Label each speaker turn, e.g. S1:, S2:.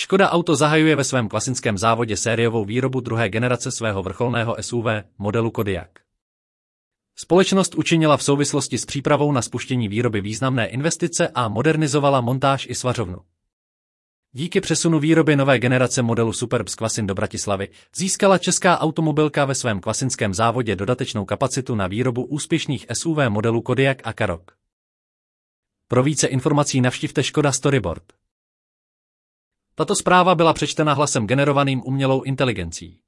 S1: Škoda Auto zahajuje ve svém klasickém závodě sériovou výrobu druhé generace svého vrcholného SUV modelu Kodiaq. Společnost učinila v souvislosti s přípravou na spuštění výroby významné investice a modernizovala montáž i svařovnu. Díky přesunu výroby nové generace modelu Superb z Kvasin do Bratislavy získala česká automobilka ve svém kvasinském závodě dodatečnou kapacitu na výrobu úspěšných SUV modelů Kodiaq a Karok. Pro více informací navštivte Škoda Storyboard. Tato zpráva byla přečtena hlasem generovaným umělou inteligencí.